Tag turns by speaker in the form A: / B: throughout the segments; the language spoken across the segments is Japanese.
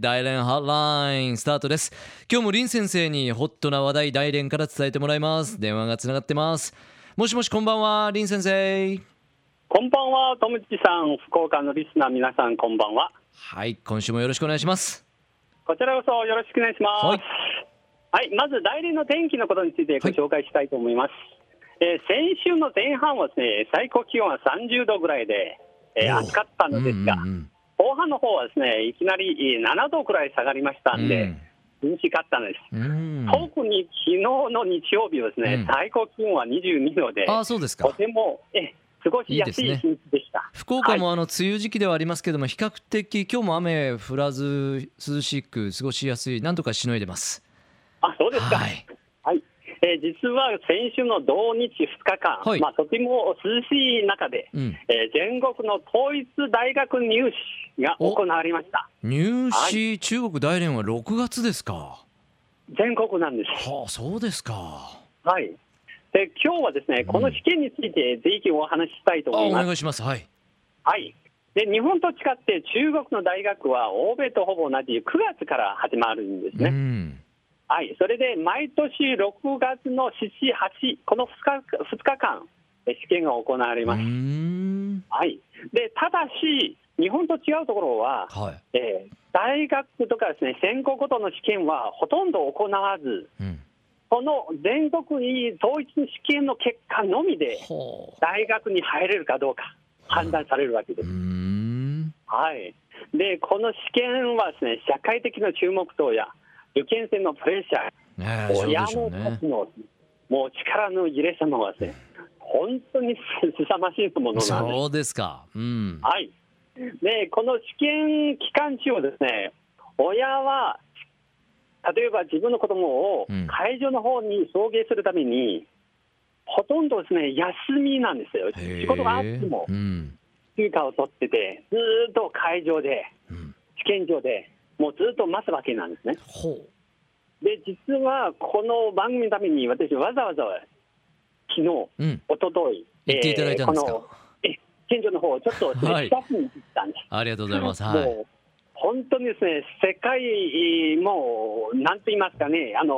A: 大連ハッラインスタートです。今日も林先生にホットな話題大連から伝えてもらいます。電話がつながってます。もしもしこんばんは林先生。
B: こんばんは、とむちさん、福岡のリスナー皆さん、こんばんは。
A: はい今週もよろしくお願いします。
B: こちらこそよろしくお願いします。
A: は
B: はいい、まず大連の天気のことについてご紹介したいと思います。えー先週の前半はですね、最高気温は30度ぐらいで、えー暑かったのですが、
A: うんうん
B: 後半の方はですね、いきなりえー7度くらい下がりましたんで、涼しかったんです。
A: うん。うん
B: 特に昨日の日曜日はですね、
A: うん。
B: 最高気温は22度で、
A: ああそうです
B: と
A: か
B: てもえ過ごしやすい一日でした。
A: 福岡もあの梅雨時期ではありますけども比較的今日も雨降らず涼しく過ごしやすいなんとかしのいでます。
B: あ、そうですか。
A: はい
B: はい、えー実は先週の同日2日間、
A: はい
B: まあ、とても涼しい中で、
A: うん
B: えー全国の統一大学入試が行われました。
A: 入試、中国大連は6月ですか？
B: 全国なんです。
A: はあそうですか
B: はい。で、今日はですね、この試験についてぜひお話ししたいと思います。
A: 願いしますはい
B: はい。で、日本と違って中国の大学は欧米とほぼ同じ9月から始まるんです
A: う
B: ね。
A: ん
B: はい。それで毎年6月の7、8、この2日 ,2 日間、え試験が行われ
A: う
B: ます。
A: ん。
B: はい、でただし、日本と違うところは、
A: はい。
B: えー大学とかですね専攻ごとの試験はほとんど行わず、
A: うん。
B: この全国に統一試験の結果のみで、
A: ほ
B: 大学に入れるかどうか判断されるわけです。
A: ん。
B: はい、でこの試験はですね社会的な注目度や受験生のプレッシャー、親のたちのもう力の入れ様はですね、本当にすさまじいものなんです。
A: そうですか。うん。
B: はい。で、この試験期間中はですね、親は、例えば自分の子供を
A: うん。
B: 会場の方に送迎するために、ほとんどですね、休みなんですよ。仕事があっても
A: うん。
B: 休暇を取ってて、ずーっと会場で、
A: うん。
B: 試験場で、もうずっと待つわけなんですね。
A: ほう。
B: で、実はこの番組のために私わざわざ昨日、
A: うん。
B: 一昨日
A: 行っていただいたんですか？
B: えーこのえ試験場の方をちょっと視
A: はい。
B: 察に行ったんです。
A: ありがとうございます。はい。
B: もう本当にですね、世界、もう、なんと言いますかね、あの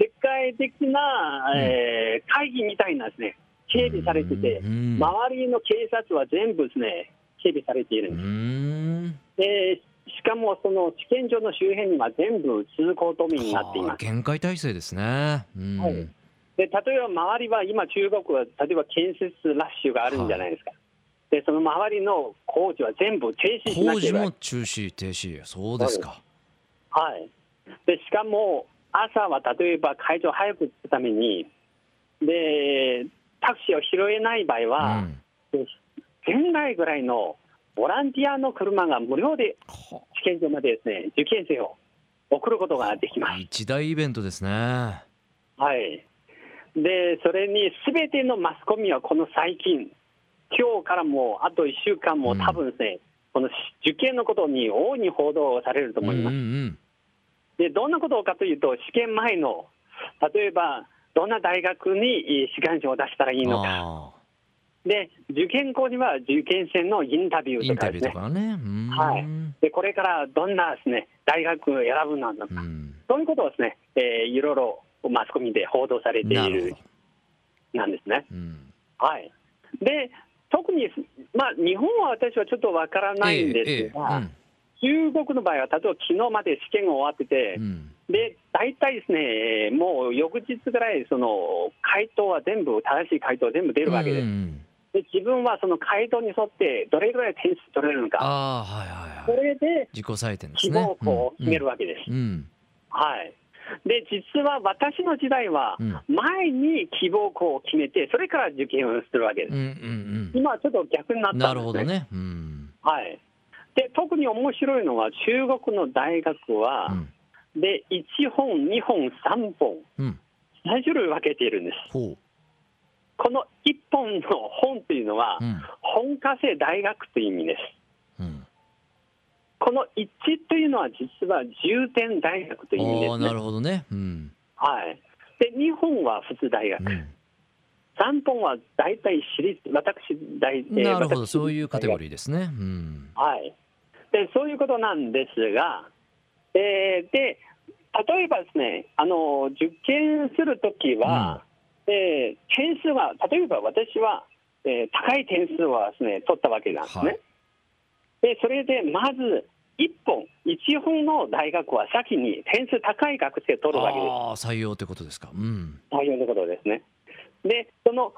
B: 世界的な、えー会議みたいなですね、警備されてて、
A: うん
B: 周りの警察は全部ですね、警備されている
A: うんん
B: です。でしかもその試験場の周辺には全部通行止めになってい
A: はあ
B: ます。
A: 限界体制ですね。うん。
B: はい。で例えば周りは今、中国は例えば建設ラッシュがあるんじゃないですか。でその周りの工事は全部停止しな
A: 工事
B: ければ。
A: も中止停止。そうですか。
B: はい、でしかも朝は例えば会場早く着くためにでタクシーを拾えない場合
A: う
B: は、
A: ん
B: 県外ぐらいのボランティアの車が無料で
A: は
B: 試験場までですね受験生を送ることができます。
A: 一大イベントですね。
B: はい、でそれにすべてのマスコミはこの最近、今日からもあと1週間も
A: うん。
B: 多分ですね、この受験のことに大いに報道されると思います。
A: うんうん
B: でどんなことかというと、試験前の、例えば、どんな大学にえー志願書を出したらいいのか、
A: あ
B: で受験後には受験生のインタビュ
A: ー
B: とかですね、
A: とかね。うん。
B: はい。でこれからどんなです、ね、大学を選ぶのか、
A: うん。
B: そういうことをですね、えーいろいろマスコミで報道されている
A: な
B: んですね。
A: うん。
B: はい、で特に、まあ、日本は私はちょっとわからないんですが、中国の場合は、例えば昨日まで試験が終わってて、
A: うん。うん
B: で大体ですね、もう翌日ぐらい、その回答は全部、正しい回答は全部出るわけです。
A: うんうん
B: で自分はその回答に沿って、どれぐらい点数取れるのか、
A: ああはいはい
B: そ
A: はい。
B: れで
A: 自己採点です
B: 希
A: ね
B: 望校を決めるわけです。
A: うん。うん
B: はい。で実は私の時代は
A: うん、
B: 前に希望校を決めて、それから受験をするわけです。
A: うんうん
B: 今はちょっと逆にな
A: うん
B: ったんですね。
A: なるほどね。うん。
B: はい、で特に面白いのは、中国の大学は、
A: うん。
B: で1本、2本、3本、
A: うん。
B: 3種類分けているんです。この1本の本というのは、
A: うん。
B: 本科生大学という意味です。
A: うん。
B: この1というのは実は重点大学という意味ですね。
A: なるほどね。うん。
B: はい、で2本は普通大学、
A: うん。
B: 3本は大体私立、私大、えー
A: なるほど
B: 私
A: そういうカテゴ
B: ー。
A: リーですね。うん。
B: はい、でそういうことなんですが、えーで例えばですねあの受験するときは、えー点数は例えば私は、えー高い点数はですね取ったわけなんですね。
A: はい
B: でそれでまず1本1本の大学は先に点数高い学生を取るわけです。
A: ああ採用ってことですかうん
B: 大変なことですね。で、その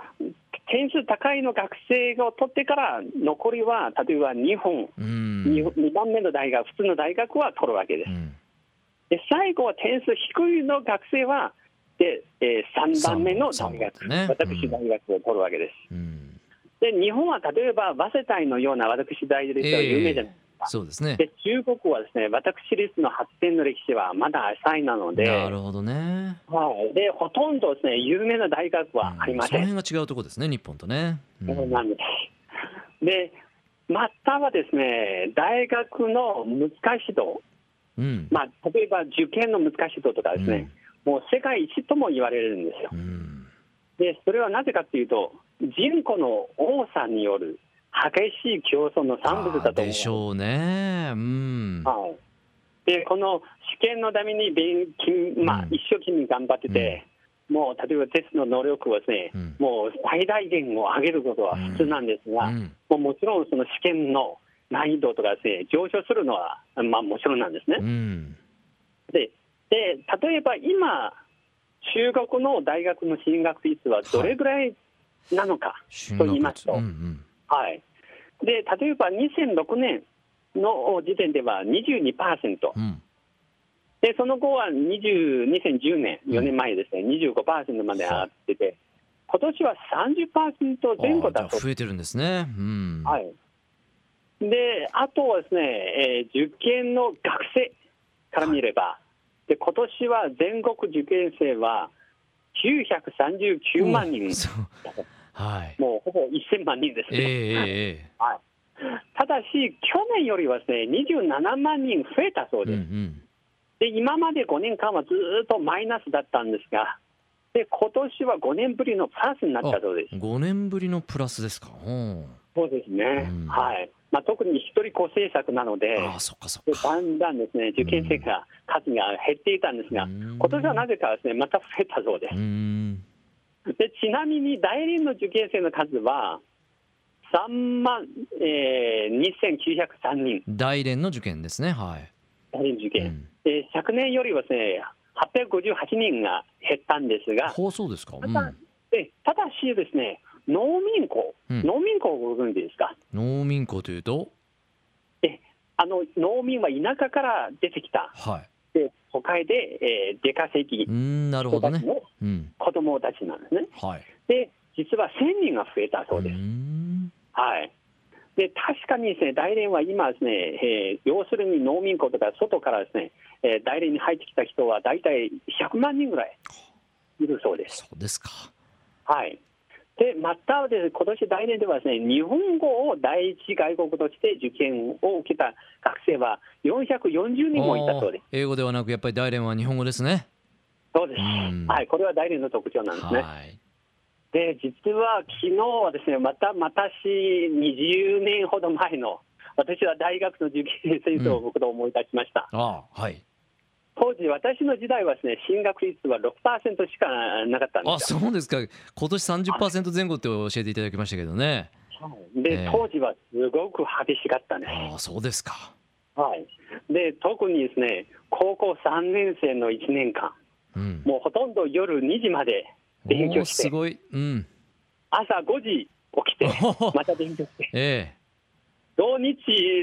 B: 点数高いの学生を取ってから、残りは例えば日本、
A: うん
B: 二2番目の大学、普通の大学は取るわけです
A: う。ん
B: で、最後は点数低いの学生は、でえー、3番目の大
A: 三
B: 学、
A: 番ね。
B: 私、大学を取るわけです。
A: うん。
B: で、日本は例えば、早稲田のような私、大学は有名じゃないですか。
A: そうですね。
B: で中国はですね私立の発展の歴史はまだ浅いなので、
A: なるほどね。
B: はい、でほとんどですね有名な大学はありません。
A: うんその辺が違うところですね日本とね、うん。
B: そうなんです。で、またはですね、大学の難し度、
A: うん。
B: まあ、例えば受験の難し度とかですね、もう世界一とも言われるんですよ。
A: う。ん。
B: で、それはなぜかというと、人口の多さによる激しい競争の産物だと思
A: あーでし
B: う。
A: ょうね。うん。
B: はい、で、この試験のために勉強、まあ
A: うん、
B: 一生懸命頑張ってて、もう例えばテストの能力をですね、
A: うん。
B: もう最大限を上げることは普通なんですが、
A: うん。
B: もうもちろんその試験の難易度とかですね、上昇するのは、まあ、もちろんなんですね。
A: うん。
B: でで、例えば今、中国の大学の進学率はどれぐらいなのか、
A: 進
B: と言いますと。
A: うんうん。
B: はい、で例えば2006年の時点では22%、
A: うん。
B: でその後は20 2010年、4年前ですね、25%まで上がってて、今年は30%前後だと。
A: 増えてるんですね。うん。
B: はい、であとはですね、えー受験の学生から見れば、で今年は全国受験生は939万人。
A: はい。
B: もうほぼ1000万人です
A: ええ
B: ね。
A: ええ
B: はい、ただし、去年よりはですね27万人増えたそうです。
A: んうん。
B: で今まで5年間はずーっとマイナスだったんですが、で今年は5年ぶりのプラスになったそうです。
A: 5年ぶりのプラスですか。うん
B: そうですね、
A: うん。
B: はい。まあ、特に一人っ子政策なので、
A: ああそっかそっ
B: で
A: か
B: だんだんですね受験生が数が減っていたんですが、
A: うん。
B: 今年はなぜかですねまた増えたそうで
A: うん。
B: す。でちなみに大連の受験生の数は3万、えー、2903人、
A: 大連の受験ですねはい。
B: 大連受験、
A: うん。
B: で昨年よりはですね858人が減ったんですが、
A: ほうそうですか、うん。
B: ただでただしですね農民校、
A: うん。
B: 農民校をご存知ですか？
A: 農民校というと？
B: であの農民は田舎から出てきた、
A: はい。
B: で都会で、えー出稼ぎ。
A: うんなるほどね。
B: 子供たちなんですね。
A: はい。
B: で、実は1000人が増えたそうです。
A: ん。
B: はい。で、確かにですね、大連は今ですね、えー要するに農民校とか外からですね、えー大連に入ってきた人は大体100万人ぐらいいるそうです。
A: そうですか。
B: はい。で、またはですね、今年大連ではですね、日本語を第一外国として受験を受けた学生は440人もいたそうです。
A: 英語ではなくやっぱり大連は日本語ですね
B: そうです
A: うん。
B: はい。これは大連の特徴なんですね。
A: はい
B: で実は昨日はですねまた私20年ほど前の私は大学の受験戦争を僕と思い出しました、
A: ああはい
B: 当時私の時代はですね進学率は6%しかなかったんで
A: あ
B: すよ。
A: そうですか。今年30%前後って教えていただきましたけどね。
B: で、
A: ええ。
B: 当時はすごく激しかったんです、
A: ああそうですか。
B: はい、で特にですね高校3年生の1年間
A: うん。
B: もうほとんど夜2時まで勉強して
A: すごい。うん。
B: 朝5時起きて また勉強して。
A: え
B: 土日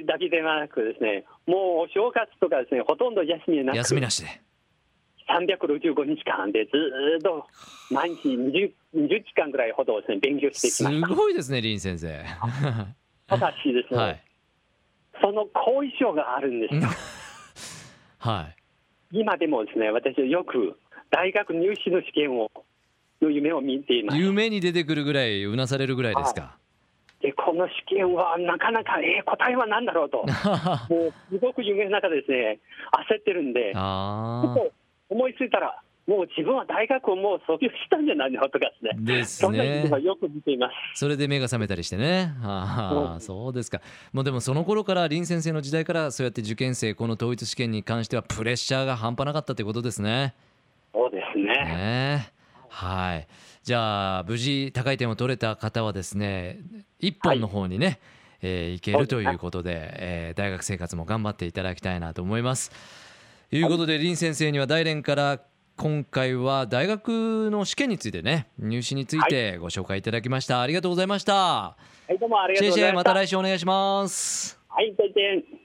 B: だけではなくですね、もうお正月とかですね、ほとんど休みなく、
A: え休みなしで
B: 365日間でずーっと毎日 20, 20時間ぐらいほどですね、勉強してき
A: す
B: ました。
A: ごいですね林先生
B: ただしですね、
A: はい
B: その後遺症があるんですよ。
A: はい
B: 今でもですね、私はよく大学入試の試験を、の夢を見ています。
A: 夢に出てくるぐらいうなされるぐらいですか
B: で、この試験はなかなか、えー答えは何だろうと、もうすごく夢の中でですね、焦ってるんで、思いついたら、もう自分は大学をもう卒業したんじゃないのとかですね。
A: です
B: そんな人
A: ね
B: はよく見ています。
A: それで目が覚めたりしてね。あそうですか。もうでもその頃から林先生の時代からそうやって受験生この統一試験に関してはプレッシャーが半端なかったということですね。
B: そうですね。
A: ねはいじゃあ無事高い点を取れた方はですね一本の方にね、えー行けるということで、えー大学生活も頑張っていただきたいなと思います。ということで林先生には大連から今回は大学の試験についてね入試についてご紹介いただきました、ありがとうございました
B: はい、どうもありがとうございましたた。
A: 来週お願いします
B: はい、再見。